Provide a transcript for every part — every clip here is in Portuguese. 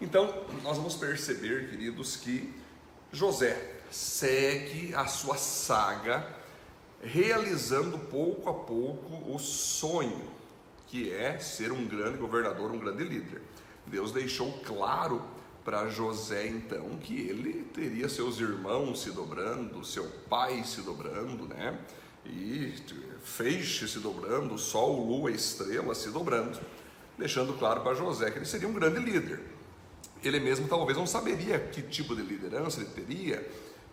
Então, nós vamos perceber, queridos, que José segue a sua saga realizando pouco a pouco o sonho que é ser um grande governador, um grande líder. Deus deixou claro para José então que ele teria seus irmãos se dobrando, seu pai se dobrando, né? E feixe se dobrando, sol, lua, estrela se dobrando, deixando claro para José que ele seria um grande líder. Ele mesmo talvez não saberia que tipo de liderança ele teria,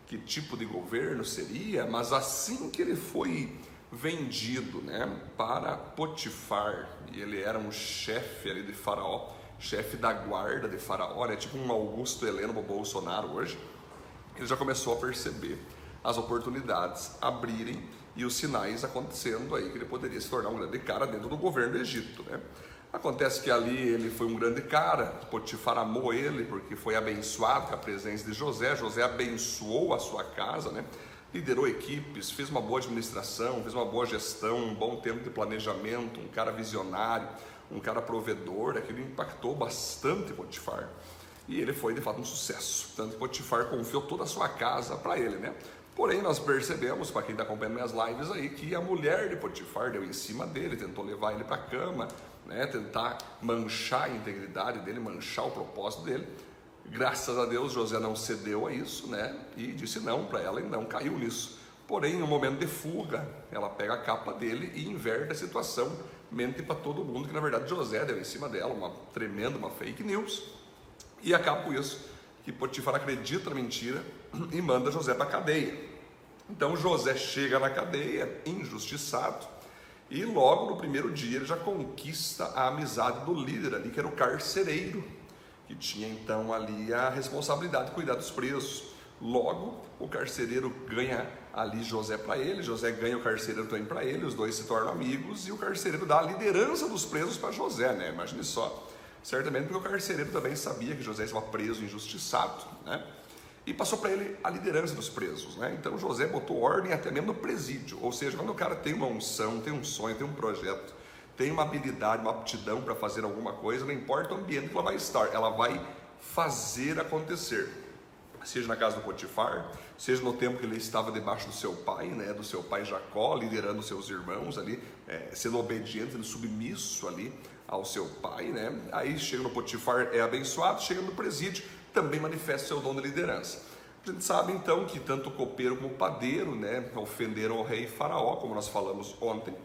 que tipo de governo seria, mas assim que ele foi vendido, né, para Potifar, e ele era um chefe ali de Faraó, chefe da guarda de Faraó, né? tipo um Augusto Heleno Bolsonaro hoje, ele já começou a perceber as oportunidades abrirem e os sinais acontecendo aí que ele poderia se tornar um grande cara dentro do governo do Egito, né? Acontece que ali ele foi um grande cara, Potifar amou ele porque foi abençoado com a presença de José, José abençoou a sua casa, né? liderou equipes, fez uma boa administração, fez uma boa gestão, um bom tempo de planejamento, um cara visionário, um cara provedor, aquilo impactou bastante Potifar. E ele foi de fato um sucesso. Tanto que Potifar confiou toda a sua casa para ele, né? Porém, nós percebemos, para quem está acompanhando minhas lives aí, que a mulher de Potifar deu em cima dele, tentou levar ele para a cama, né? tentar manchar a integridade dele, manchar o propósito dele. Graças a Deus, José não cedeu a isso, né? E disse não para ela e não caiu nisso. Porém, no momento de fuga, ela pega a capa dele e inverte a situação mente para todo mundo que na verdade José deu em cima dela, uma tremenda, uma fake news, e acaba com isso, que Potifar acredita na mentira e manda José para a cadeia. Então José chega na cadeia, injustiçado, e logo no primeiro dia ele já conquista a amizade do líder ali, que era o carcereiro, que tinha então ali a responsabilidade de cuidar dos presos. Logo, o carcereiro ganha ali José para ele, José ganha o carcereiro também para ele, os dois se tornam amigos e o carcereiro dá a liderança dos presos para José, né? Imagine só. Certamente porque o carcereiro também sabia que José estava preso, injustiçado, né? E passou para ele a liderança dos presos, né? Então José botou ordem até mesmo no presídio, ou seja, quando o cara tem uma unção, tem um sonho, tem um projeto, tem uma habilidade, uma aptidão para fazer alguma coisa, não importa o ambiente que ela vai estar, ela vai fazer acontecer seja na casa do Potifar, seja no tempo que ele estava debaixo do seu pai, né, do seu pai Jacó, liderando seus irmãos ali, é, sendo obediente, submisso ali ao seu pai, né? Aí chega no Potifar, é abençoado, chega no presídio, também manifesta seu dom de liderança. A gente sabe então que tanto o copeiro como o padeiro, né, ofenderam o rei Faraó, como nós falamos ontem,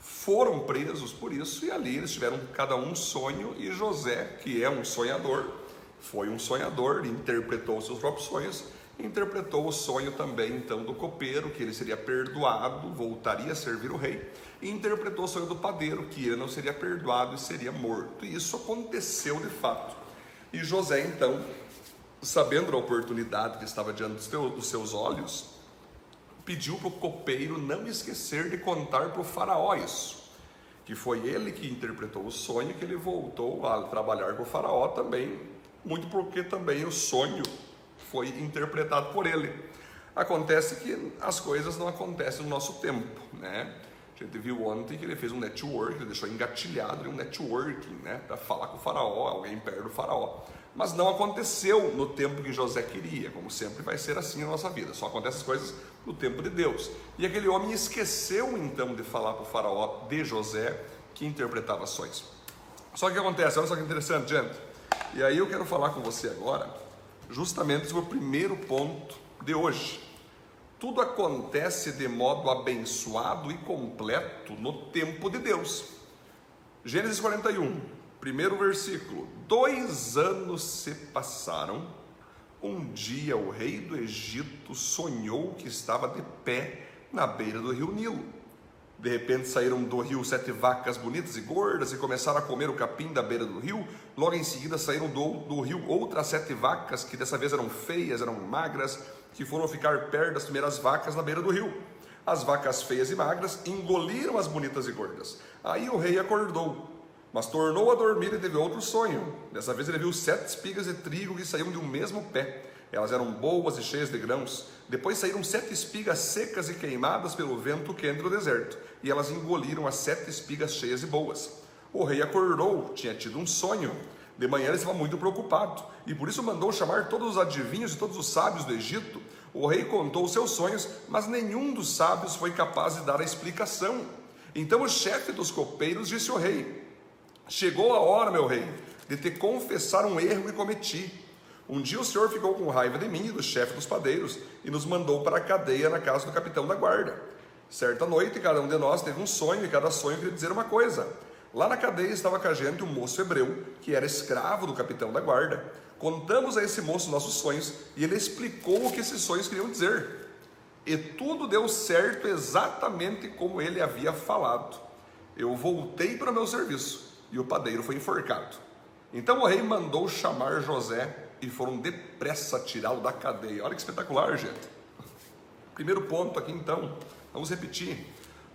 foram presos por isso e ali eles tiveram cada um sonho e José, que é um sonhador, foi um sonhador, interpretou seus próprios sonhos, interpretou o sonho também então do copeiro, que ele seria perdoado, voltaria a servir o rei, e interpretou o sonho do padeiro, que ele não seria perdoado e seria morto. E isso aconteceu de fato. E José então, sabendo da oportunidade que estava diante dos seus olhos, pediu para o copeiro não esquecer de contar para o faraó isso que foi ele que interpretou o sonho, que ele voltou a trabalhar com o faraó também, muito porque também o sonho foi interpretado por ele. Acontece que as coisas não acontecem no nosso tempo, né? A gente viu ontem que ele fez um network, ele deixou engatilhado um networking, né? Para falar com o faraó, alguém perto do faraó. Mas não aconteceu no tempo que José queria, como sempre vai ser assim na nossa vida. Só acontecem as coisas no tempo de Deus. E aquele homem esqueceu então de falar para o faraó de José que interpretava sonhos. Só que acontece, olha só que interessante, gente. E aí eu quero falar com você agora, justamente sobre o primeiro ponto de hoje. Tudo acontece de modo abençoado e completo no tempo de Deus. Gênesis 41, primeiro versículo. Dois anos se passaram. Um dia o rei do Egito sonhou que estava de pé na beira do rio Nilo de repente saíram do rio sete vacas bonitas e gordas e começaram a comer o capim da beira do rio. Logo em seguida saíram do, do rio outras sete vacas, que dessa vez eram feias, eram magras, que foram ficar perto das primeiras vacas na beira do rio. As vacas feias e magras engoliram as bonitas e gordas. Aí o rei acordou, mas tornou a dormir e teve outro sonho. Dessa vez ele viu sete espigas de trigo que saíam de um mesmo pé. Elas eram boas e cheias de grãos. Depois saíram sete espigas secas e queimadas pelo vento quente do deserto, e elas engoliram as sete espigas cheias e boas. O rei acordou, tinha tido um sonho, De manhã ele estava muito preocupado e por isso mandou chamar todos os adivinhos e todos os sábios do Egito. O rei contou os seus sonhos, mas nenhum dos sábios foi capaz de dar a explicação. Então o chefe dos copeiros disse ao rei: Chegou a hora, meu rei, de te confessar um erro que cometi. Um dia o senhor ficou com raiva de mim e do chefe dos padeiros e nos mandou para a cadeia na casa do capitão da guarda. Certa noite, cada um de nós teve um sonho e cada sonho queria dizer uma coisa. Lá na cadeia estava com a gente um moço hebreu, que era escravo do capitão da guarda. Contamos a esse moço nossos sonhos e ele explicou o que esses sonhos queriam dizer. E tudo deu certo exatamente como ele havia falado. Eu voltei para o meu serviço e o padeiro foi enforcado. Então o rei mandou chamar José e foram depressa tirá-lo da cadeia. Olha que espetacular, gente. Primeiro ponto aqui então, vamos repetir.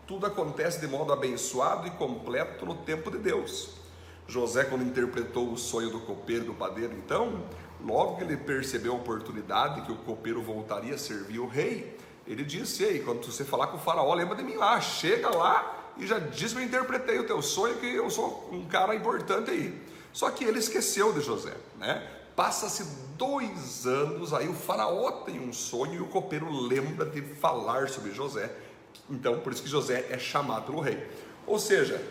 Tudo acontece de modo abençoado e completo no tempo de Deus. José, quando interpretou o sonho do copeiro do padeiro, então, logo que ele percebeu a oportunidade que o copeiro voltaria a servir o rei, ele disse: Ei, quando você falar com o faraó, lembra de mim lá, chega lá e já diz que eu interpretei o teu sonho, que eu sou um cara importante aí. Só que ele esqueceu de José, né? Passa-se dois anos, aí o faraó tem um sonho e o copeiro lembra de falar sobre José. Então, por isso que José é chamado pelo rei. Ou seja,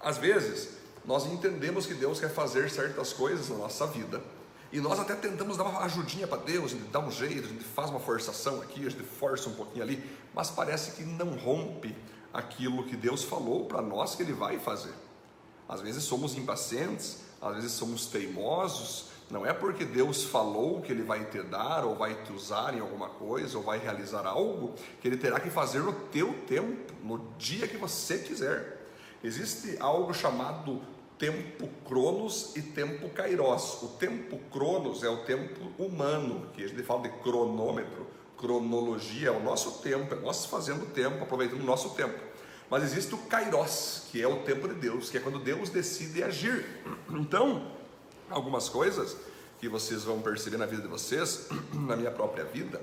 às vezes nós entendemos que Deus quer fazer certas coisas na nossa vida e nós até tentamos dar uma ajudinha para Deus, a gente dá um jeito, a gente faz uma forçação aqui, a gente força um pouquinho ali, mas parece que não rompe aquilo que Deus falou para nós que Ele vai fazer. Às vezes somos impacientes, às vezes somos teimosos, não é porque Deus falou que Ele vai te dar, ou vai te usar em alguma coisa, ou vai realizar algo, que Ele terá que fazer no teu tempo, no dia que você quiser. Existe algo chamado tempo cronos e tempo kairos. O tempo cronos é o tempo humano, que a gente fala de cronômetro, cronologia é o nosso tempo, é nós fazendo tempo, aproveitando o nosso tempo. Mas existe o kairos, que é o tempo de Deus, que é quando Deus decide agir. Então, algumas coisas que vocês vão perceber na vida de vocês, na minha própria vida,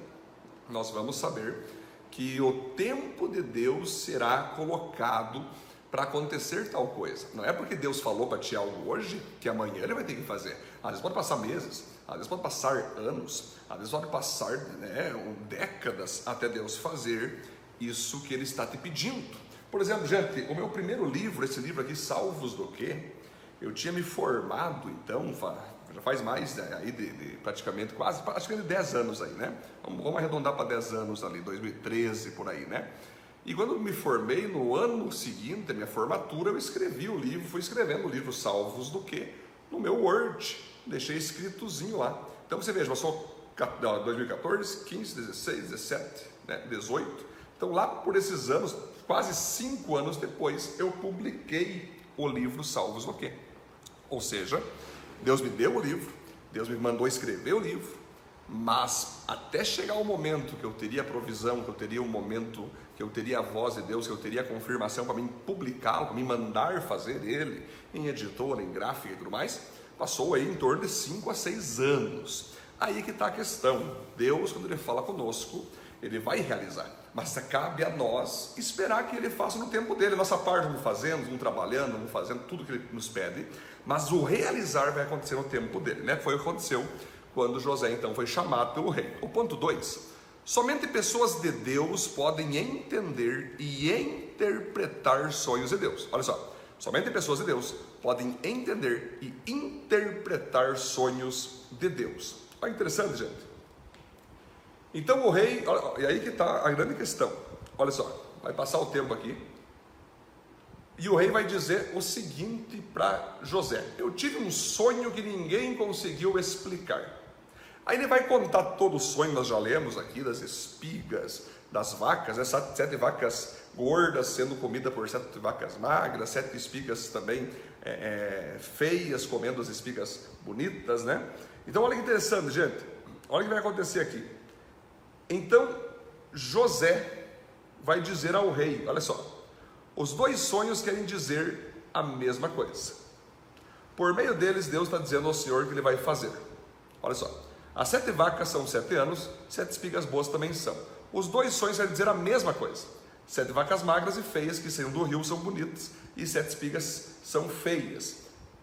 nós vamos saber que o tempo de Deus será colocado para acontecer tal coisa. Não é porque Deus falou para ti algo hoje que amanhã ele vai ter que fazer. Às vezes pode passar meses, às vezes pode passar anos, às vezes pode passar né, décadas até Deus fazer isso que ele está te pedindo. Por exemplo, gente, o meu primeiro livro, esse livro aqui, Salvos do Quê? Eu tinha me formado, então, já faz mais né, aí de, de, praticamente quase, que de 10 anos aí, né? Vamos, vamos arredondar para 10 anos ali, 2013 por aí, né? E quando me formei, no ano seguinte, minha formatura, eu escrevi o livro, fui escrevendo o livro Salvos do Quê? No meu Word, deixei escritozinho lá. Então você veja, eu sou 2014, 15, 16, 17, né, 18. Então lá por esses anos, quase cinco anos depois, eu publiquei o livro Salvos no Quê? Ou seja, Deus me deu o livro, Deus me mandou escrever o livro, mas até chegar o momento que eu teria a provisão, que eu teria o momento que eu teria a voz de Deus, que eu teria a confirmação para mim publicá-lo, para me mandar fazer ele em editora, em gráfica e tudo mais, passou aí em torno de 5 a 6 anos. Aí que está a questão. Deus, quando Ele fala conosco, Ele vai realizar. Mas cabe a nós esperar que Ele faça no tempo dele. Nossa parte vamos fazendo, vamos trabalhando, vamos fazendo tudo que Ele nos pede. Mas o realizar vai acontecer no tempo dele. Né? Foi o que aconteceu quando José então foi chamado pelo rei. O ponto 2 Somente pessoas de Deus podem entender e interpretar sonhos de Deus. Olha só, somente pessoas de Deus podem entender e interpretar sonhos de Deus. Olha interessante, gente. Então o rei, e aí que está a grande questão. Olha só, vai passar o tempo aqui. E o rei vai dizer o seguinte para José: Eu tive um sonho que ninguém conseguiu explicar. Aí ele vai contar todo o sonho, nós já lemos aqui, das espigas, das vacas, né? sete vacas gordas sendo comida por sete vacas magras, sete espigas também é, é, feias comendo as espigas bonitas, né? Então olha que interessante, gente. Olha o que vai acontecer aqui. Então José vai dizer ao rei: olha só, os dois sonhos querem dizer a mesma coisa. Por meio deles, Deus está dizendo ao Senhor que ele vai fazer. Olha só, as sete vacas são sete anos, sete espigas boas também são. Os dois sonhos querem dizer a mesma coisa. Sete vacas magras e feias que saíram do rio são bonitas, e sete espigas são feias.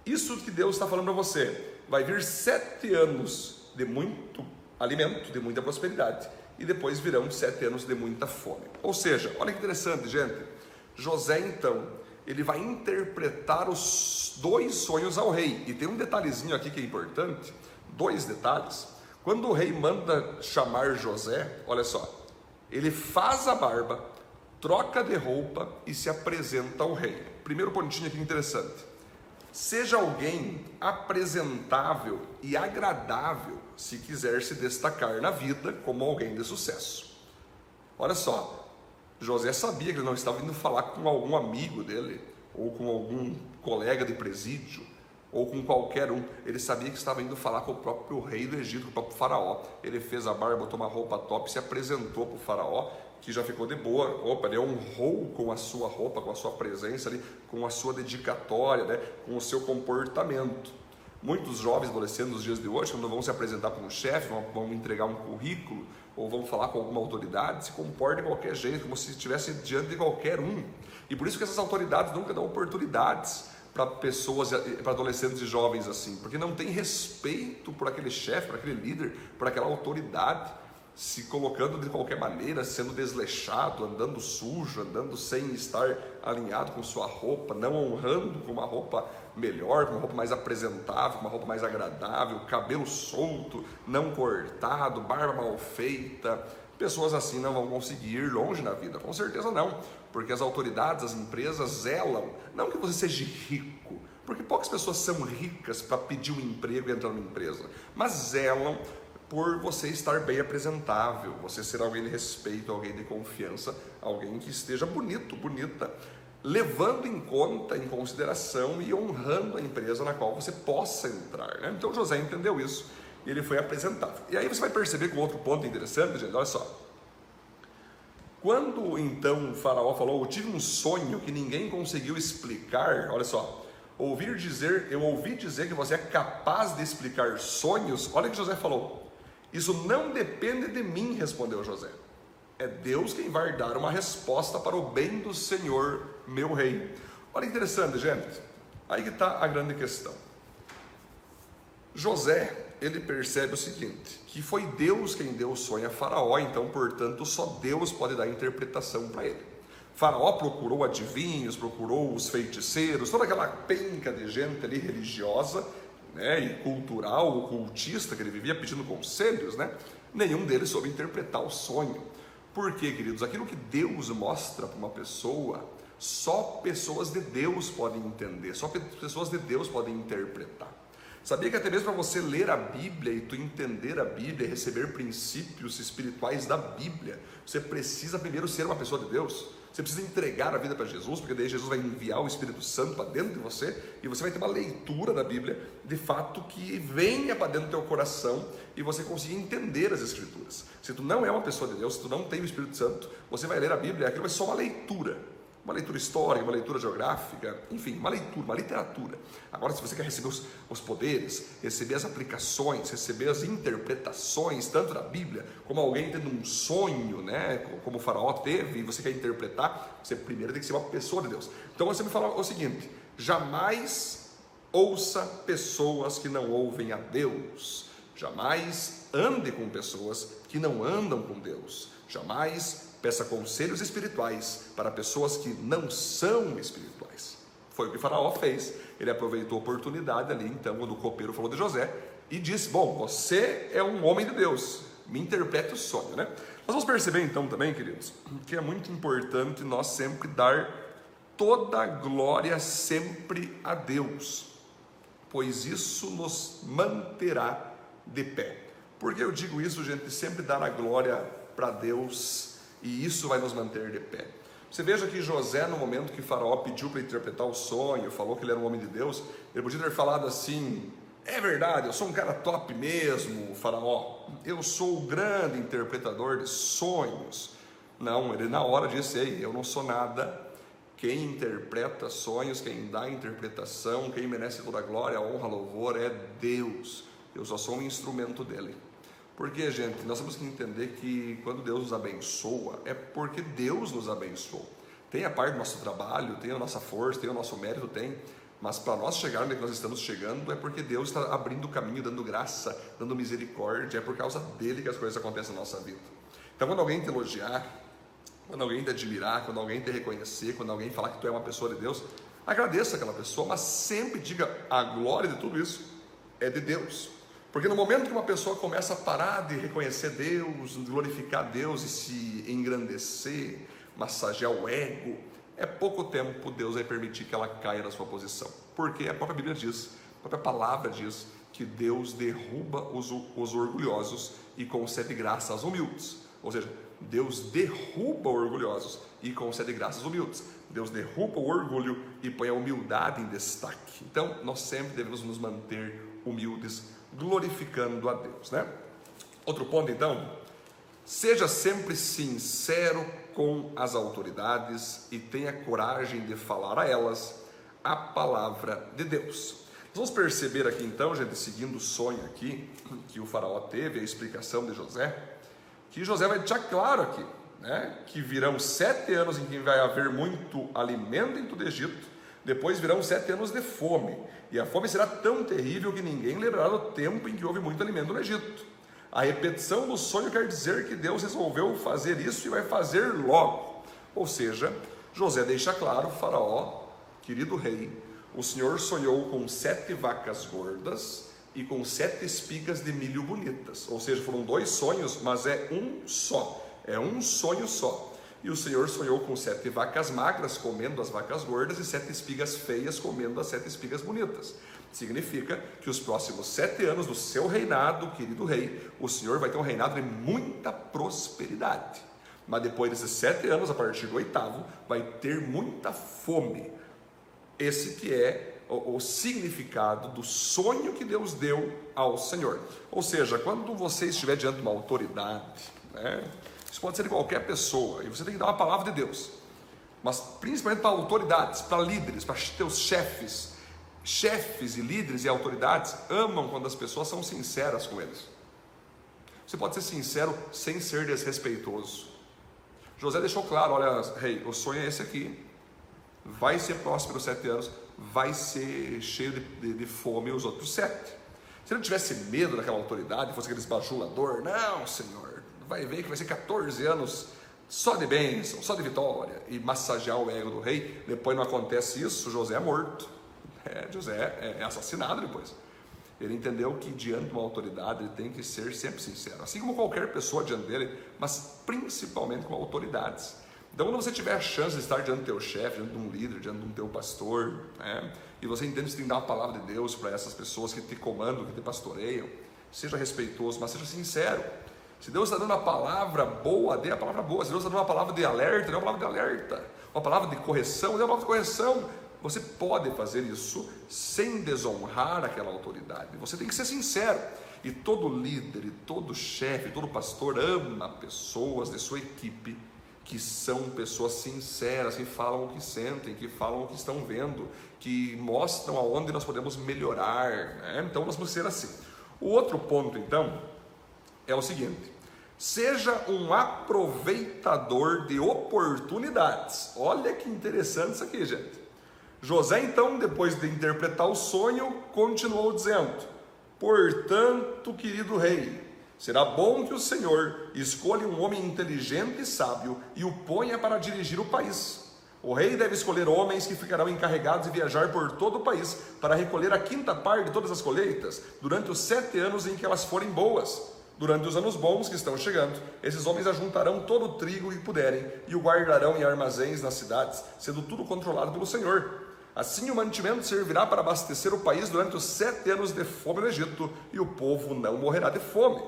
Isso que Deus está falando para você. Vai vir sete anos de muito alimento, de muita prosperidade. E depois virão sete anos de muita fome. Ou seja, olha que interessante, gente. José, então, ele vai interpretar os dois sonhos ao rei. E tem um detalhezinho aqui que é importante: dois detalhes. Quando o rei manda chamar José, olha só, ele faz a barba, troca de roupa e se apresenta ao rei. Primeiro pontinho aqui interessante. Seja alguém apresentável e agradável se quiser se destacar na vida como alguém de sucesso. Olha só, José sabia que ele não estava indo falar com algum amigo dele, ou com algum colega de presídio, ou com qualquer um. Ele sabia que estava indo falar com o próprio rei do Egito, com o próprio faraó. Ele fez a barba, botou uma roupa top, se apresentou para o faraó, que já ficou de boa. Opa, ele honrou com a sua roupa, com a sua presença ali, com a sua dedicatória, né? com o seu comportamento. Muitos jovens adolescentes nos dias de hoje, quando vão se apresentar para um chefe, vão, entregar um currículo, ou vão falar com alguma autoridade, se comportam de qualquer jeito, como se estivesse diante de qualquer um. E por isso que essas autoridades nunca dão oportunidades para pessoas, para adolescentes e jovens assim, porque não tem respeito por aquele chefe, por aquele líder, por aquela autoridade, se colocando de qualquer maneira, sendo desleixado, andando sujo, andando sem estar alinhado com sua roupa, não honrando com uma roupa melhor, com uma roupa mais apresentável, com uma roupa mais agradável, cabelo solto, não cortado, barba mal feita. Pessoas assim não vão conseguir ir longe na vida, com certeza não porque as autoridades, as empresas zelam, não que você seja rico, porque poucas pessoas são ricas para pedir um emprego e entrar numa empresa, mas zelam por você estar bem apresentável, você ser alguém de respeito, alguém de confiança, alguém que esteja bonito, bonita, levando em conta, em consideração e honrando a empresa na qual você possa entrar. Né? Então José entendeu isso e ele foi apresentável. E aí você vai perceber que outro ponto interessante, gente, olha só. Quando então o faraó falou, eu tive um sonho que ninguém conseguiu explicar, olha só, ouvir dizer, eu ouvi dizer que você é capaz de explicar sonhos, olha o que José falou, isso não depende de mim, respondeu José, é Deus quem vai dar uma resposta para o bem do Senhor, meu rei. Olha que interessante, gente, aí que está a grande questão. José, ele percebe o seguinte: que foi Deus quem deu o sonho a Faraó, então, portanto, só Deus pode dar interpretação para ele. Faraó procurou adivinhos, procurou os feiticeiros, toda aquela penca de gente ali religiosa né, e cultural, ocultista, que ele vivia pedindo conselhos, né? nenhum deles soube interpretar o sonho. Por quê, queridos? Aquilo que Deus mostra para uma pessoa, só pessoas de Deus podem entender, só pessoas de Deus podem interpretar. Sabia que até mesmo para você ler a Bíblia e tu entender a Bíblia, receber princípios espirituais da Bíblia, você precisa primeiro ser uma pessoa de Deus. Você precisa entregar a vida para Jesus, porque daí Jesus vai enviar o Espírito Santo para dentro de você e você vai ter uma leitura da Bíblia, de fato que venha para dentro do teu coração e você consiga entender as Escrituras. Se tu não é uma pessoa de Deus, se tu não tem o Espírito Santo, você vai ler a Bíblia, aquilo vai ser só uma leitura uma leitura histórica, uma leitura geográfica, enfim, uma leitura, uma literatura. Agora, se você quer receber os, os, poderes, receber as aplicações, receber as interpretações, tanto da Bíblia, como alguém tendo um sonho, né, como o faraó teve, e você quer interpretar, você primeiro tem que ser uma pessoa de Deus. Então você me fala o seguinte: jamais ouça pessoas que não ouvem a Deus, jamais ande com pessoas que não andam com Deus, jamais Peça conselhos espirituais para pessoas que não são espirituais. Foi o que Faraó fez. Ele aproveitou a oportunidade ali, então, quando o copeiro falou de José, e disse: Bom, você é um homem de Deus, me interprete o sonho, né? Nós vamos perceber então também, queridos, que é muito importante nós sempre dar toda a glória sempre a Deus, pois isso nos manterá de pé. Por que eu digo isso, gente? Sempre dar a glória para Deus e isso vai nos manter de pé. Você veja que José, no momento que Faraó pediu para interpretar o sonho, falou que ele era um homem de Deus, ele podia ter falado assim: é verdade, eu sou um cara top mesmo, Faraó, eu sou o grande interpretador de sonhos. Não, ele na hora disse: ei, eu não sou nada. Quem interpreta sonhos, quem dá interpretação, quem merece toda a glória, honra, louvor é Deus. Eu só sou um instrumento dele. Porque, gente, nós temos que entender que quando Deus nos abençoa, é porque Deus nos abençoou. Tem a parte do nosso trabalho, tem a nossa força, tem o nosso mérito, tem. Mas para nós chegar onde nós estamos chegando é porque Deus está abrindo o caminho, dando graça, dando misericórdia, é por causa dele que as coisas acontecem na nossa vida. Então, quando alguém te elogiar, quando alguém te admirar, quando alguém te reconhecer, quando alguém falar que tu é uma pessoa de Deus, agradeça aquela pessoa, mas sempre diga a glória de tudo isso é de Deus. Porque no momento que uma pessoa começa a parar de reconhecer Deus, glorificar Deus e se engrandecer, massagear o ego, é pouco tempo Deus vai permitir que ela caia da sua posição. Porque a própria Bíblia diz, a própria palavra diz que Deus derruba os, os orgulhosos e concede graça aos humildes. Ou seja, Deus derruba orgulhosos e concede graça aos humildes. Deus derruba o orgulho e põe a humildade em destaque. Então, nós sempre devemos nos manter humildes glorificando a Deus, né? Outro ponto então, seja sempre sincero com as autoridades e tenha coragem de falar a elas a palavra de Deus. Nós vamos perceber aqui então, gente, seguindo o sonho aqui que o faraó teve, a explicação de José, que José vai deixar claro aqui, né, que virão sete anos em que vai haver muito alimento em todo Egito, depois virão sete anos de fome, e a fome será tão terrível que ninguém lembrará do tempo em que houve muito alimento no Egito. A repetição do sonho quer dizer que Deus resolveu fazer isso e vai fazer logo. Ou seja, José deixa claro, Faraó, querido rei, o Senhor sonhou com sete vacas gordas e com sete espigas de milho bonitas. Ou seja, foram dois sonhos, mas é um só. É um sonho só. E o Senhor sonhou com sete vacas magras comendo as vacas gordas e sete espigas feias comendo as sete espigas bonitas. Significa que os próximos sete anos do seu reinado, querido rei, o Senhor vai ter um reinado de muita prosperidade. Mas depois desses sete anos, a partir do oitavo, vai ter muita fome. Esse que é o, o significado do sonho que Deus deu ao Senhor. Ou seja, quando você estiver diante de uma autoridade, né, isso pode ser de qualquer pessoa, e você tem que dar uma palavra de Deus. Mas principalmente para autoridades, para líderes, para teus chefes. Chefes e líderes e autoridades amam quando as pessoas são sinceras com eles. Você pode ser sincero sem ser desrespeitoso. José deixou claro: olha, rei, o sonho é esse aqui. Vai ser próspero sete anos, vai ser cheio de, de, de fome os outros sete. Se ele tivesse medo daquela autoridade, fosse aquele esbajulador, não, Senhor, vai ver que vai ser 14 anos só de bênção, só de vitória, e massagear o ego do rei. Depois não acontece isso, José é morto. É, José é, é assassinado depois. Ele entendeu que diante de uma autoridade ele tem que ser sempre sincero, assim como qualquer pessoa diante dele, mas principalmente com autoridades. Então, quando você tiver a chance de estar diante do teu chefe, diante de um líder, diante de um teu pastor, né, e você entende que você tem que dar uma palavra de Deus para essas pessoas que te comandam, que te pastoreiam, seja respeitoso, mas seja sincero. Se Deus está dando a palavra boa, dê a palavra boa. Se Deus está dando uma palavra de alerta, dê uma palavra de alerta. Uma palavra de correção, dê uma palavra de correção. Você pode fazer isso sem desonrar aquela autoridade. Você tem que ser sincero. E todo líder, e todo chefe, todo pastor ama pessoas de sua equipe que são pessoas sinceras, que falam o que sentem, que falam o que estão vendo, que mostram aonde nós podemos melhorar. Né? Então nós vamos ser assim. O outro ponto, então, é o seguinte: seja um aproveitador de oportunidades. Olha que interessante isso aqui, gente. José, então, depois de interpretar o sonho, continuou dizendo: Portanto, querido rei, será bom que o Senhor escolha um homem inteligente e sábio e o ponha para dirigir o país. O rei deve escolher homens que ficarão encarregados de viajar por todo o país para recolher a quinta parte de todas as colheitas durante os sete anos em que elas forem boas Durante os anos bons que estão chegando, esses homens ajuntarão todo o trigo que puderem e o guardarão em armazéns nas cidades, sendo tudo controlado pelo Senhor. Assim o mantimento servirá para abastecer o país durante os sete anos de fome no Egito, e o povo não morrerá de fome.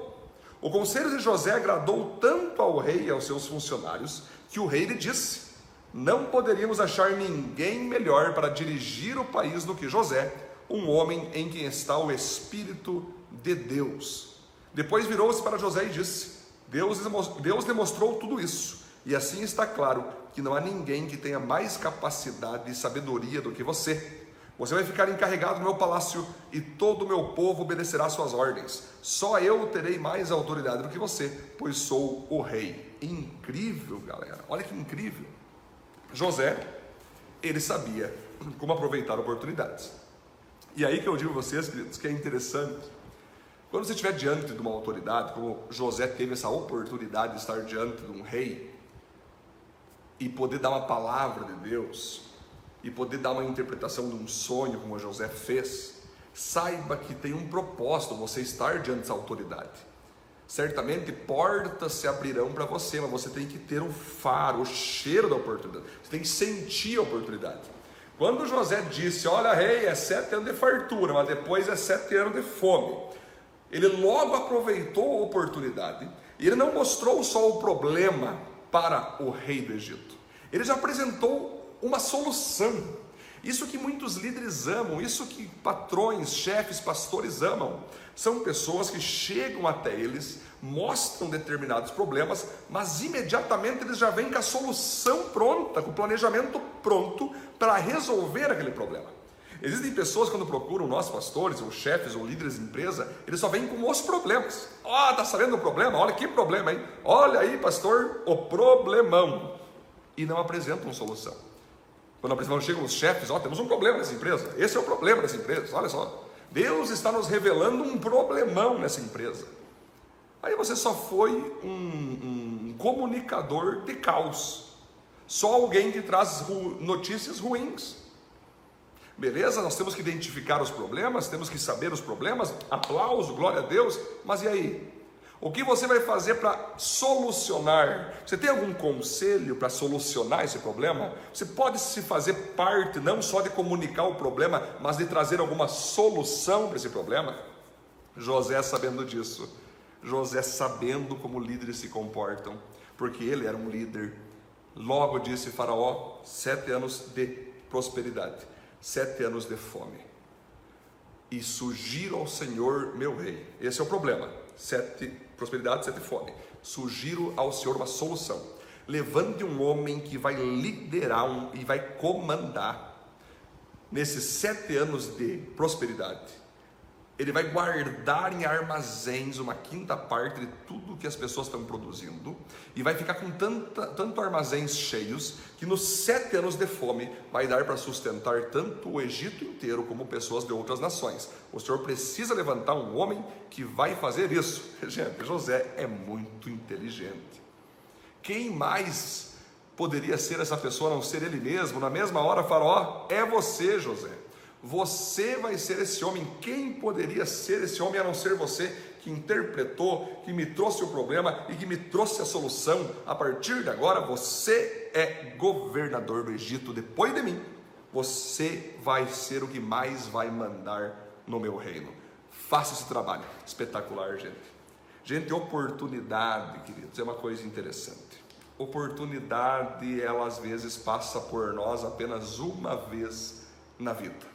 O conselho de José agradou tanto ao rei e aos seus funcionários, que o rei lhe disse: Não poderíamos achar ninguém melhor para dirigir o país do que José, um homem em quem está o Espírito de Deus. Depois virou-se para José e disse: Deus, Deus demonstrou tudo isso, e assim está claro que não há ninguém que tenha mais capacidade e sabedoria do que você. Você vai ficar encarregado no meu palácio e todo o meu povo obedecerá suas ordens. Só eu terei mais autoridade do que você, pois sou o rei. Incrível, galera. Olha que incrível. José, ele sabia como aproveitar oportunidades. E aí que eu digo a vocês, queridos, que é interessante. Quando você estiver diante de uma autoridade, como José teve essa oportunidade de estar diante de um rei e poder dar uma palavra de Deus e poder dar uma interpretação de um sonho, como José fez, saiba que tem um propósito você estar diante dessa autoridade. Certamente portas se abrirão para você, mas você tem que ter o faro, o cheiro da oportunidade. Você tem que sentir a oportunidade. Quando José disse: Olha, rei, é sete anos de fartura, mas depois é sete anos de fome. Ele logo aproveitou a oportunidade. E ele não mostrou só o problema para o rei do Egito. Ele já apresentou uma solução. Isso que muitos líderes amam, isso que patrões, chefes, pastores amam, são pessoas que chegam até eles, mostram determinados problemas, mas imediatamente eles já vêm com a solução pronta, com o planejamento pronto para resolver aquele problema. Existem pessoas quando procuram nós pastores, ou chefes, ou líderes de empresa, eles só vêm com os problemas. Ó, oh, tá sabendo o problema? Olha que problema, hein? Olha aí, pastor, o problemão. E não apresentam solução. Quando chegam os chefes, ó, temos um problema nessa empresa. Esse é o problema dessa empresa. Olha só. Deus está nos revelando um problemão nessa empresa. Aí você só foi um, um comunicador de caos. Só alguém que traz notícias ruins. Beleza? Nós temos que identificar os problemas, temos que saber os problemas. Aplauso, glória a Deus. Mas e aí? O que você vai fazer para solucionar? Você tem algum conselho para solucionar esse problema? Você pode se fazer parte não só de comunicar o problema, mas de trazer alguma solução para esse problema? José sabendo disso, José sabendo como líderes se comportam, porque ele era um líder. Logo disse Faraó: sete anos de prosperidade, sete anos de fome. E surgiram ao Senhor meu rei. Esse é o problema. Sete prosperidade, sete fome. Sugiro ao Senhor uma solução. Levante um homem que vai liderar um, e vai comandar nesses sete anos de prosperidade ele vai guardar em armazéns uma quinta parte de tudo que as pessoas estão produzindo e vai ficar com tanta, tanto armazéns cheios que nos sete anos de fome vai dar para sustentar tanto o Egito inteiro como pessoas de outras nações. O Senhor precisa levantar um homem que vai fazer isso. Gente, José é muito inteligente. Quem mais poderia ser essa pessoa a não ser ele mesmo? Na mesma hora, Faraó, é você, José. Você vai ser esse homem. Quem poderia ser esse homem a não ser você que interpretou, que me trouxe o problema e que me trouxe a solução? A partir de agora, você é governador do Egito. Depois de mim, você vai ser o que mais vai mandar no meu reino. Faça esse trabalho. Espetacular, gente. Gente, oportunidade, queridos, é uma coisa interessante. Oportunidade, ela às vezes passa por nós apenas uma vez na vida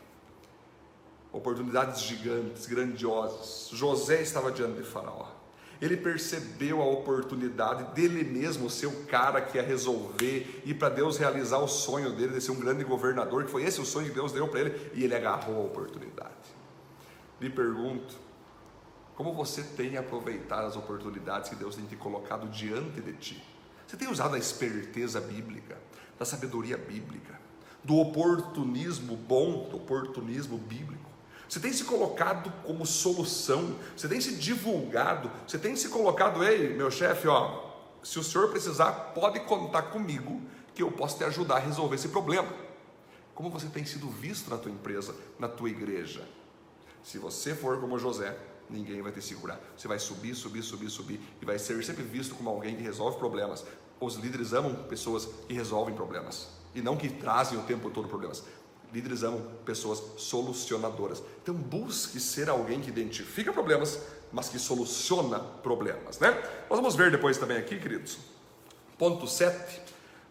oportunidades gigantes, grandiosas. José estava diante de Faraó. Ele percebeu a oportunidade dele mesmo ser o cara que ia resolver e para Deus realizar o sonho dele de ser um grande governador, que foi esse o sonho que Deus deu para ele, e ele agarrou a oportunidade. Lhe pergunto, como você tem aproveitado as oportunidades que Deus tem te colocado diante de ti? Você tem usado a esperteza bíblica, da sabedoria bíblica, do oportunismo bom, do oportunismo bíblico? Você tem se colocado como solução, você tem se divulgado, você tem se colocado, ei, meu chefe, ó, se o senhor precisar, pode contar comigo que eu posso te ajudar a resolver esse problema. Como você tem sido visto na tua empresa, na tua igreja? Se você for como José, ninguém vai te segurar. Você vai subir, subir, subir, subir e vai ser sempre visto como alguém que resolve problemas. Os líderes amam pessoas que resolvem problemas e não que trazem o tempo todo problemas. Líderes amam pessoas solucionadoras. Então busque ser alguém que identifica problemas, mas que soluciona problemas, né? Nós vamos ver depois também aqui, queridos. Ponto 7.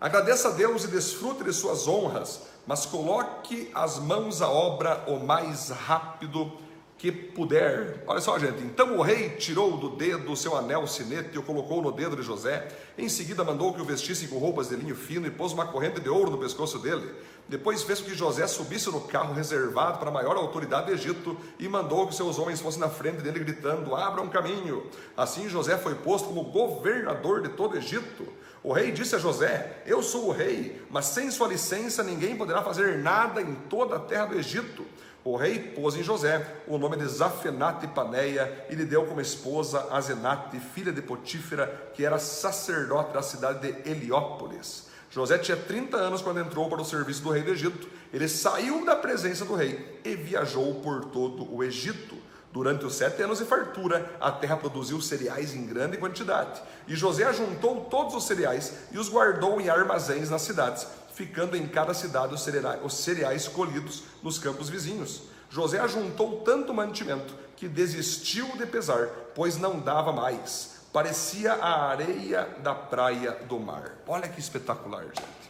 Agradeça a Deus e desfrute de suas honras, mas coloque as mãos à obra o mais rápido que puder. Olha só, gente. Então o rei tirou do dedo o seu anel sinete e o colocou no dedo de José. Em seguida mandou que o vestissem com roupas de linho fino e pôs uma corrente de ouro no pescoço dele. Depois fez com que José subisse no carro reservado para a maior autoridade do Egito e mandou que seus homens fossem na frente dele gritando: Abra um caminho. Assim José foi posto como governador de todo o Egito. O rei disse a José: Eu sou o rei, mas sem sua licença ninguém poderá fazer nada em toda a terra do Egito. O rei pôs em José o nome de Zafenate Paneia e lhe deu como esposa Azenate, filha de Potífera, que era sacerdote da cidade de Heliópolis. José tinha 30 anos quando entrou para o serviço do rei do Egito. Ele saiu da presença do rei e viajou por todo o Egito. Durante os sete anos de fartura, a terra produziu cereais em grande quantidade. E José ajuntou todos os cereais e os guardou em armazéns nas cidades ficando em cada cidade os cereais, os cereais colhidos nos campos vizinhos. José ajuntou tanto mantimento que desistiu de pesar, pois não dava mais. Parecia a areia da praia do mar. Olha que espetacular, gente.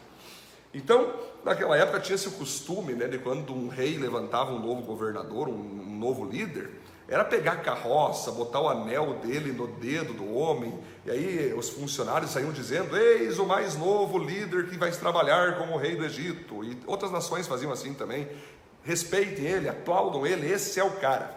Então, naquela época tinha-se o costume, né, de quando um rei levantava um novo governador, um, um novo líder, era pegar a carroça, botar o anel dele no dedo do homem, e aí os funcionários saíam dizendo: Eis o mais novo líder que vai trabalhar como rei do Egito. E outras nações faziam assim também. Respeitem ele, aplaudam ele, esse é o cara.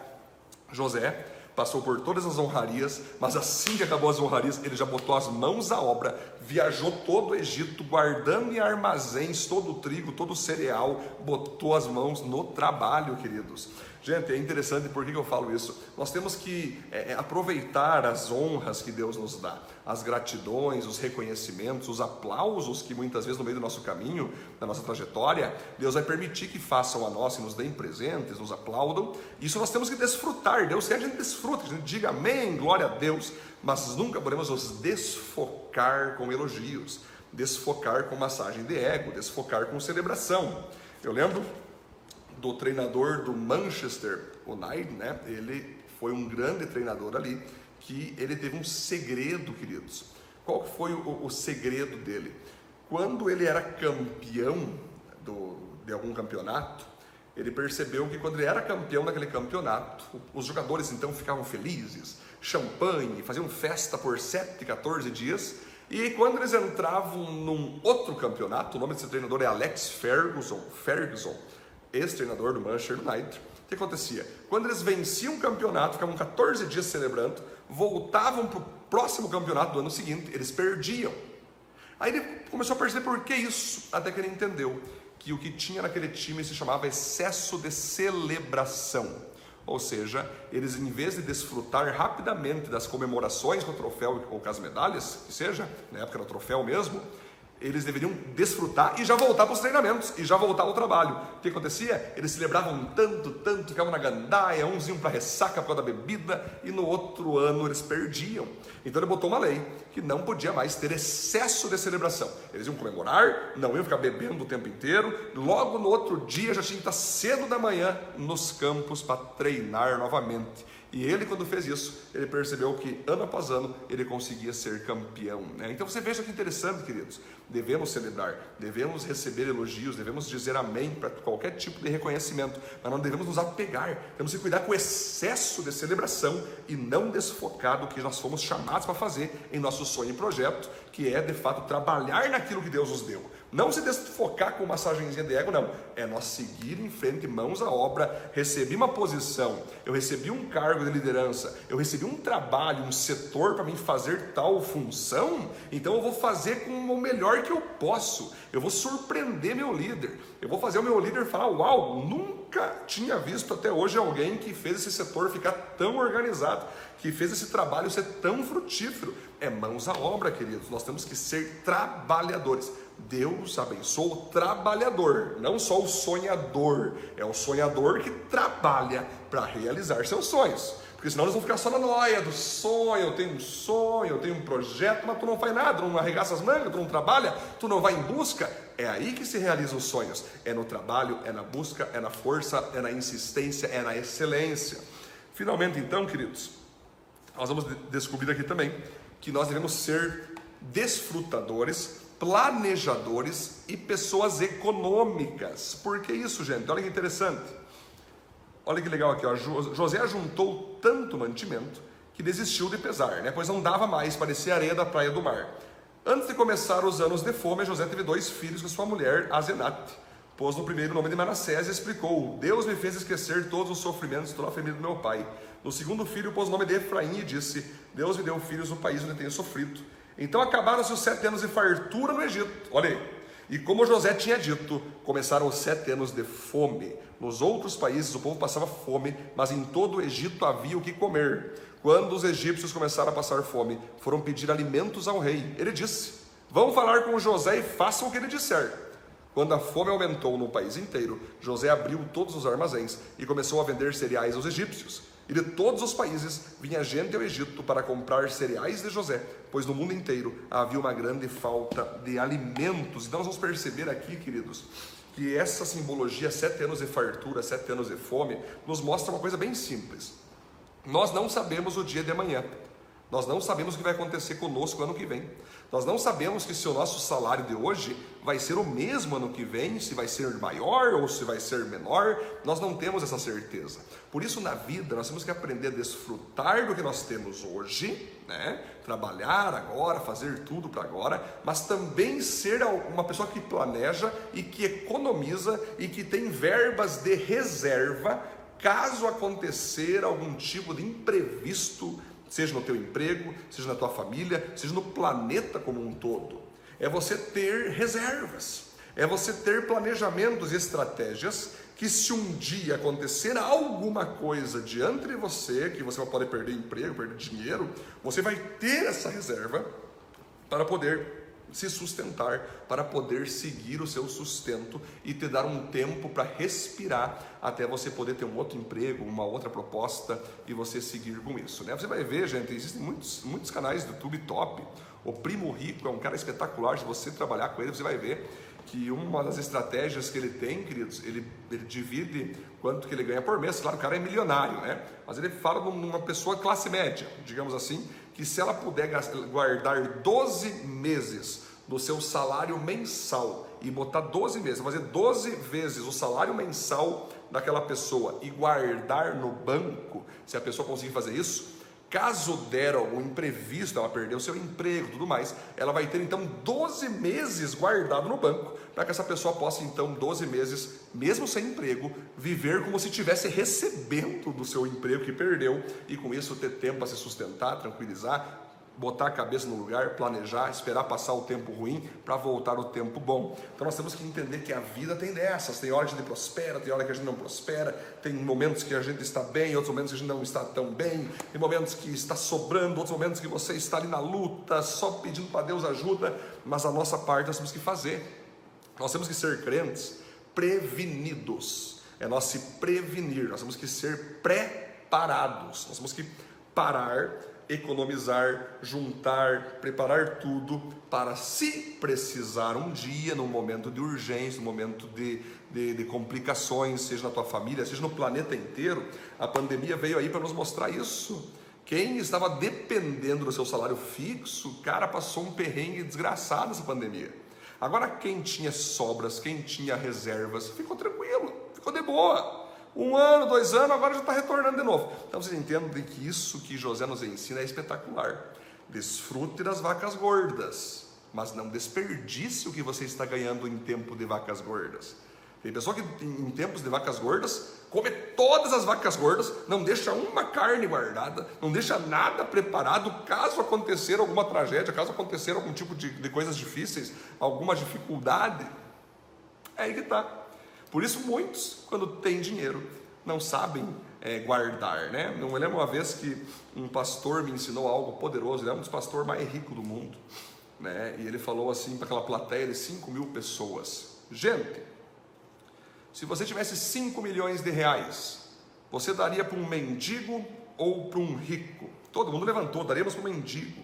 José passou por todas as honrarias, mas assim que acabou as honrarias, ele já botou as mãos à obra, viajou todo o Egito, guardando em armazéns todo o trigo, todo o cereal, botou as mãos no trabalho, queridos. Gente, é interessante por que eu falo isso. Nós temos que é, é, aproveitar as honras que Deus nos dá, as gratidões, os reconhecimentos, os aplausos que muitas vezes no meio do nosso caminho, da nossa trajetória, Deus vai permitir que façam a nós e nos deem presentes, nos aplaudam. Isso nós temos que desfrutar. Deus quer que a gente desfrute, que a gente diga amém, glória a Deus, mas nunca podemos nos desfocar com elogios, desfocar com massagem de ego, desfocar com celebração. Eu lembro do treinador do Manchester United, né? Ele foi um grande treinador ali, que ele teve um segredo, queridos. Qual foi o, o segredo dele? Quando ele era campeão do, de algum campeonato, ele percebeu que quando ele era campeão daquele campeonato, os jogadores então ficavam felizes, champanhe, faziam festa por 7, 14 dias, e quando eles entravam num outro campeonato, o nome desse treinador é Alex Ferguson, Ferguson ex-treinador do Manchester United, o que acontecia? Quando eles venciam o campeonato, ficavam 14 dias celebrando, voltavam para o próximo campeonato do ano seguinte, eles perdiam. Aí ele começou a perceber por que isso, até que ele entendeu que o que tinha naquele time se chamava excesso de celebração. Ou seja, eles em vez de desfrutar rapidamente das comemorações com o troféu ou com as medalhas, que seja, na época era o troféu mesmo, eles deveriam desfrutar e já voltar para os treinamentos, e já voltar ao trabalho. O que acontecia? Eles celebravam tanto, tanto, ficavam na gandaia, uns iam para ressaca por causa da bebida, e no outro ano eles perdiam. Então ele botou uma lei que não podia mais ter excesso de celebração. Eles iam comemorar, não iam ficar bebendo o tempo inteiro, logo no outro dia já tinha que estar cedo da manhã nos campos para treinar novamente. E ele, quando fez isso, ele percebeu que ano após ano ele conseguia ser campeão. Né? Então você veja que interessante, queridos. Devemos celebrar, devemos receber elogios, devemos dizer amém para qualquer tipo de reconhecimento, mas não devemos nos apegar, temos que cuidar com o excesso de celebração e não desfocar do que nós fomos chamados para fazer em nosso sonho e projeto, que é de fato trabalhar naquilo que Deus nos deu. Não se desfocar com massagenzinha de ego, não. É nós seguir em frente, mãos à obra. Recebi uma posição, eu recebi um cargo de liderança, eu recebi um trabalho, um setor para mim fazer tal função, então eu vou fazer com o melhor que eu posso. Eu vou surpreender meu líder. Eu vou fazer o meu líder falar: Uau, nunca tinha visto até hoje alguém que fez esse setor ficar tão organizado, que fez esse trabalho ser tão frutífero. É mãos à obra, queridos. Nós temos que ser trabalhadores. Deus abençoa o trabalhador, não só o sonhador. É o sonhador que trabalha para realizar seus sonhos. Porque senão eles vão ficar só na noia do sonho, eu tenho um sonho, eu tenho um projeto, mas tu não faz nada, tu não arregaça as mangas, tu não trabalha, tu não vai em busca. É aí que se realizam os sonhos. É no trabalho, é na busca, é na força, é na insistência, é na excelência. Finalmente, então, queridos, nós vamos descobrir aqui também que nós devemos ser desfrutadores planejadores e pessoas econômicas. Por que isso, gente? Olha que interessante. Olha que legal aqui, ó. José juntou tanto mantimento que desistiu de pesar, né? pois não dava mais, parecia areia da praia do mar. Antes de começar os anos de fome, José teve dois filhos com sua mulher, Azenate. Pôs no primeiro nome de Manassés e explicou: Deus me fez esquecer todos os sofrimentos toda a família do meu pai. No segundo filho, pôs o nome de Efraim e disse: Deus me deu filhos no país onde tenho sofrido. Então acabaram-se os sete anos de fartura no Egito. Olha aí. E como José tinha dito, começaram os sete anos de fome. Nos outros países o povo passava fome, mas em todo o Egito havia o que comer. Quando os egípcios começaram a passar fome, foram pedir alimentos ao rei. Ele disse: Vão falar com José e façam o que ele disser. Quando a fome aumentou no país inteiro, José abriu todos os armazéns e começou a vender cereais aos egípcios. E de todos os países vinha gente ao Egito para comprar cereais de José, pois no mundo inteiro havia uma grande falta de alimentos. Então nós vamos perceber aqui, queridos, que essa simbologia, sete anos de fartura, sete anos de fome, nos mostra uma coisa bem simples. Nós não sabemos o dia de amanhã. Nós não sabemos o que vai acontecer conosco ano que vem. Nós não sabemos que se o nosso salário de hoje vai ser o mesmo ano que vem, se vai ser maior ou se vai ser menor, nós não temos essa certeza. Por isso, na vida, nós temos que aprender a desfrutar do que nós temos hoje, né? trabalhar agora, fazer tudo para agora, mas também ser uma pessoa que planeja e que economiza e que tem verbas de reserva caso acontecer algum tipo de imprevisto, seja no teu emprego, seja na tua família, seja no planeta como um todo. É você ter reservas, é você ter planejamentos e estratégias que se um dia acontecer alguma coisa diante de você, que você pode perder emprego, perder dinheiro, você vai ter essa reserva para poder se sustentar, para poder seguir o seu sustento e te dar um tempo para respirar até você poder ter um outro emprego, uma outra proposta e você seguir com isso. Né? Você vai ver, gente, existem muitos, muitos canais do YouTube top. O Primo Rico é um cara espetacular. Se você trabalhar com ele, você vai ver que uma das estratégias que ele tem, queridos, ele, ele divide quanto que ele ganha por mês. Claro, o cara é milionário, né? Mas ele fala de uma pessoa classe média, digamos assim, que se ela puder guardar 12 meses do seu salário mensal e botar 12 meses, fazer 12 vezes o salário mensal daquela pessoa e guardar no banco, se a pessoa conseguir fazer isso, Caso der algum imprevisto, ela perdeu seu emprego tudo mais, ela vai ter então 12 meses guardado no banco, para que essa pessoa possa então 12 meses, mesmo sem emprego, viver como se estivesse recebendo do seu emprego que perdeu e com isso ter tempo para se sustentar, tranquilizar, botar a cabeça no lugar, planejar, esperar passar o tempo ruim para voltar o tempo bom. Então nós temos que entender que a vida tem dessas, tem horas que a gente prospera, tem horas que a gente não prospera, tem momentos que a gente está bem, outros momentos que a gente não está tão bem, tem momentos que está sobrando, outros momentos que você está ali na luta, só pedindo para Deus ajuda, mas a nossa parte nós temos que fazer. Nós temos que ser crentes prevenidos. É nós se prevenir, nós temos que ser preparados. Nós temos que parar economizar, juntar, preparar tudo para se precisar um dia, num momento de urgência, num momento de, de, de, complicações, seja na tua família, seja no planeta inteiro. A pandemia veio aí para nos mostrar isso. Quem estava dependendo do seu salário fixo, cara, passou um perrengue desgraçado nessa pandemia. Agora, quem tinha sobras, quem tinha reservas, ficou tranquilo, ficou de boa um ano, dois anos, agora já está retornando de novo. Então vocês entendem que isso que José nos ensina é espetacular. Desfrute das vacas gordas, mas não desperdice o que você está ganhando em tempo de vacas gordas. Tem pessoa que em tempos de vacas gordas come todas as vacas gordas, não deixa uma carne guardada, não deixa nada preparado caso acontecer alguma tragédia, caso acontecer algum tipo de, de coisas difíceis, alguma dificuldade. É aí que está. Por isso, muitos, quando têm dinheiro, não sabem é, guardar, né? Não me lembro uma vez que um pastor me ensinou algo poderoso, ele é um dos pastores mais ricos do mundo, né? E ele falou assim para aquela plateia de 5 mil pessoas: Gente, se você tivesse 5 milhões de reais, você daria para um mendigo ou para um rico? Todo mundo levantou, daríamos para um mendigo,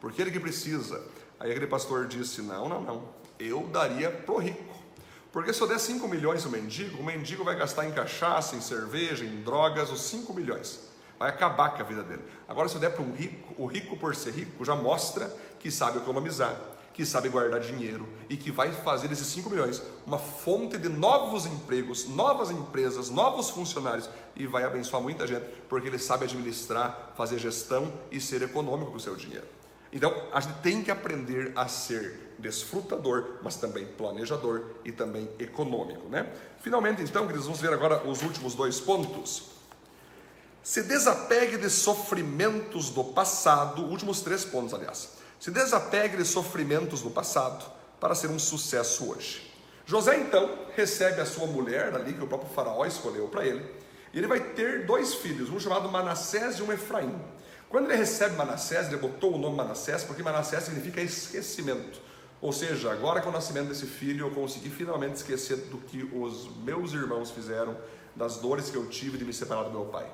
porque ele que precisa. Aí aquele pastor disse: Não, não, não, eu daria para o rico. Porque se eu der 5 milhões ao mendigo, o mendigo vai gastar em cachaça, em cerveja, em drogas, os 5 milhões. Vai acabar com a vida dele. Agora, se eu der para um rico, o rico, por ser rico, já mostra que sabe economizar, que sabe guardar dinheiro e que vai fazer esses 5 milhões uma fonte de novos empregos, novas empresas, novos funcionários e vai abençoar muita gente, porque ele sabe administrar, fazer gestão e ser econômico com o seu dinheiro. Então, a gente tem que aprender a ser desfrutador, mas também planejador e também econômico, né? Finalmente, então, queridos, vamos ver agora os últimos dois pontos. Se desapegue de sofrimentos do passado, últimos três pontos, aliás. Se desapegue de sofrimentos no passado para ser um sucesso hoje. José então recebe a sua mulher ali, que o próprio faraó escolheu para ele, e ele vai ter dois filhos, um chamado Manassés e um Efraim. Quando ele recebe Manassés, ele botou o nome Manassés porque Manassés significa esquecimento. Ou seja, agora com o nascimento desse filho, eu consegui finalmente esquecer do que os meus irmãos fizeram, das dores que eu tive de me separar do meu pai.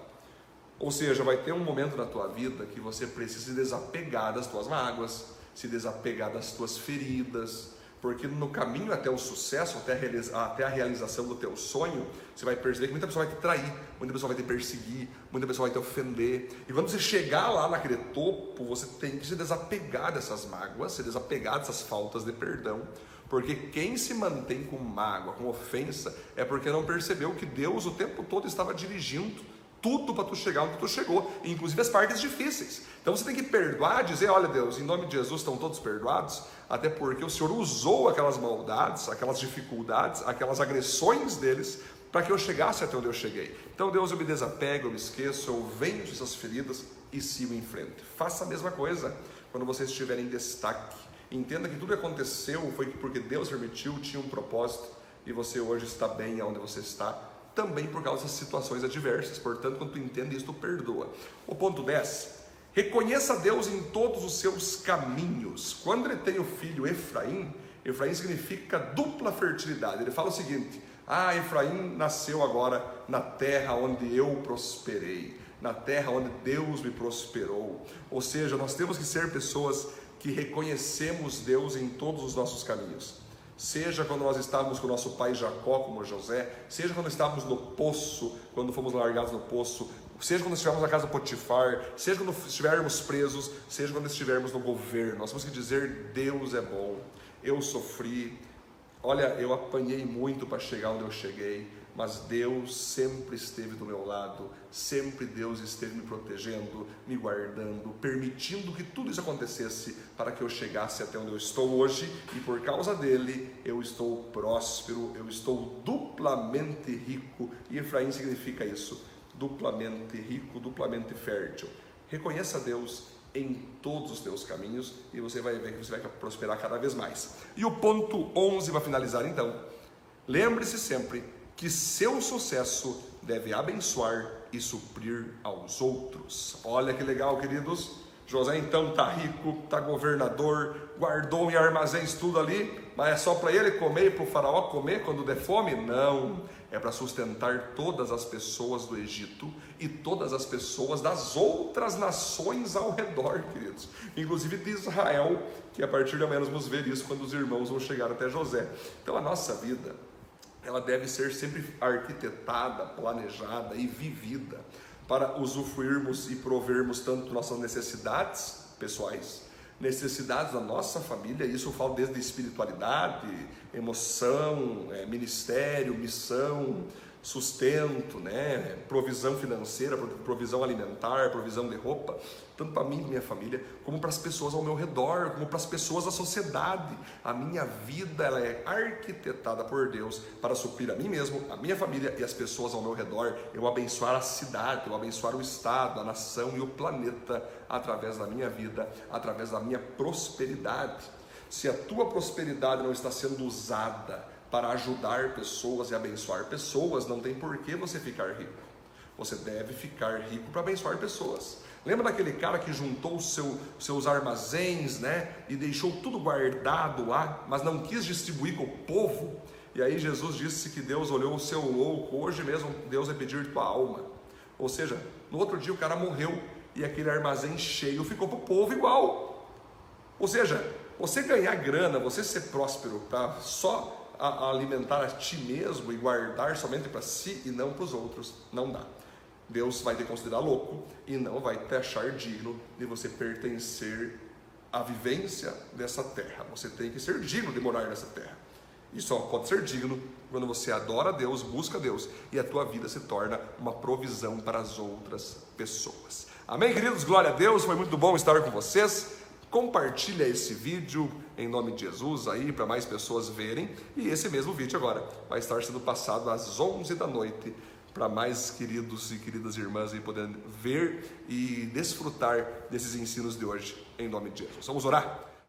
Ou seja, vai ter um momento na tua vida que você precisa se desapegar das tuas mágoas, se desapegar das tuas feridas, porque no caminho até o sucesso, até a, realiza, até a realização do teu sonho, você vai perceber que muita pessoa vai te trair, muita pessoa vai te perseguir, muita pessoa vai te ofender. E quando você chegar lá naquele topo, você tem que se desapegar dessas mágoas, se desapegar dessas faltas de perdão. Porque quem se mantém com mágoa, com ofensa, é porque não percebeu que Deus o tempo todo estava dirigindo tudo para tu chegar onde tu chegou, inclusive as partes difíceis. Então você tem que perdoar, dizer, olha Deus, em nome de Jesus estão todos perdoados, até porque o Senhor usou aquelas maldades, aquelas dificuldades, aquelas agressões deles para que eu chegasse até onde eu cheguei. Então Deus, eu me desapego, eu me esqueço, eu venço essas feridas e sigo em frente. Faça a mesma coisa quando você estiver em destaque. Entenda que tudo que aconteceu foi porque Deus permitiu, tinha um propósito e você hoje está bem onde você está também por causa das situações adversas. Portanto, quando tu entende isso, tu perdoa. O ponto 10. Reconheça Deus em todos os seus caminhos. Quando ele tem o filho Efraim, Efraim significa dupla fertilidade. Ele fala o seguinte: Ah, Efraim nasceu agora na terra onde eu prosperei, na terra onde Deus me prosperou. Ou seja, nós temos que ser pessoas que reconhecemos Deus em todos os nossos caminhos seja quando nós estávamos com nosso pai Jacó, como José, seja quando estávamos no poço, quando fomos largados no poço, seja quando estivermos na casa do Potifar, seja quando estivermos presos, seja quando estivermos no governo. Nós temos que dizer: Deus é bom, eu sofri, olha, eu apanhei muito para chegar onde eu cheguei, mas Deus sempre esteve do meu lado, sempre Deus esteve me protegendo, me guardando, permitindo que tudo isso acontecesse para que eu chegasse até onde eu estou hoje e por causa dele eu estou próspero, eu estou duplamente rico. E Efraim significa isso: duplamente rico, duplamente fértil. Reconheça Deus em todos os teus caminhos e você vai ver que você vai prosperar cada vez mais. E o ponto 11 vai finalizar então. Lembre-se sempre que seu sucesso deve abençoar e suprir aos outros. Olha que legal, queridos. José então está rico, está governador, guardou em armazéns tudo ali, mas é só para ele comer e para o faraó comer quando der fome? Não, é para sustentar todas as pessoas do Egito e todas as pessoas das outras nações ao redor, queridos, inclusive de Israel, que a partir de amanhã nós vamos ver isso quando os irmãos vão chegar até José. Então a nossa vida ela deve ser sempre arquitetada, planejada e vivida para usufruirmos e provermos tanto nossas necessidades pessoais, necessidades da nossa família, isso eu falo desde espiritualidade, emoção, é, ministério, missão, sustento, né, provisão financeira, provisão alimentar, provisão de roupa, tanto para mim e minha família, como para as pessoas ao meu redor, como para as pessoas da sociedade. A minha vida ela é arquitetada por Deus para suprir a mim mesmo, a minha família e as pessoas ao meu redor. Eu abençoar a cidade, eu abençoar o estado, a nação e o planeta através da minha vida, através da minha prosperidade. Se a tua prosperidade não está sendo usada para ajudar pessoas e abençoar pessoas, não tem por que você ficar rico. Você deve ficar rico para abençoar pessoas. Lembra daquele cara que juntou seu, seus armazéns, né? E deixou tudo guardado lá, mas não quis distribuir com o povo? E aí Jesus disse que Deus olhou o seu louco, hoje mesmo Deus vai pedir tua alma. Ou seja, no outro dia o cara morreu e aquele armazém cheio ficou para o povo igual. Ou seja, você ganhar grana, você ser próspero, tá? Só a, alimentar a ti mesmo e guardar somente para si e não para os outros, não dá. Deus vai te considerar louco e não vai te achar digno de você pertencer à vivência dessa terra. Você tem que ser digno de morar nessa terra. E só pode ser digno quando você adora Deus, busca Deus e a tua vida se torna uma provisão para as outras pessoas. Amém, queridos? Glória a Deus, foi muito bom estar com vocês. Compartilha esse vídeo em nome de Jesus aí para mais pessoas verem. E esse mesmo vídeo agora vai estar sendo passado às 11 da noite para mais queridos e queridas irmãs aí poderem ver e desfrutar desses ensinos de hoje. em nome de Jesus. Vamos orar?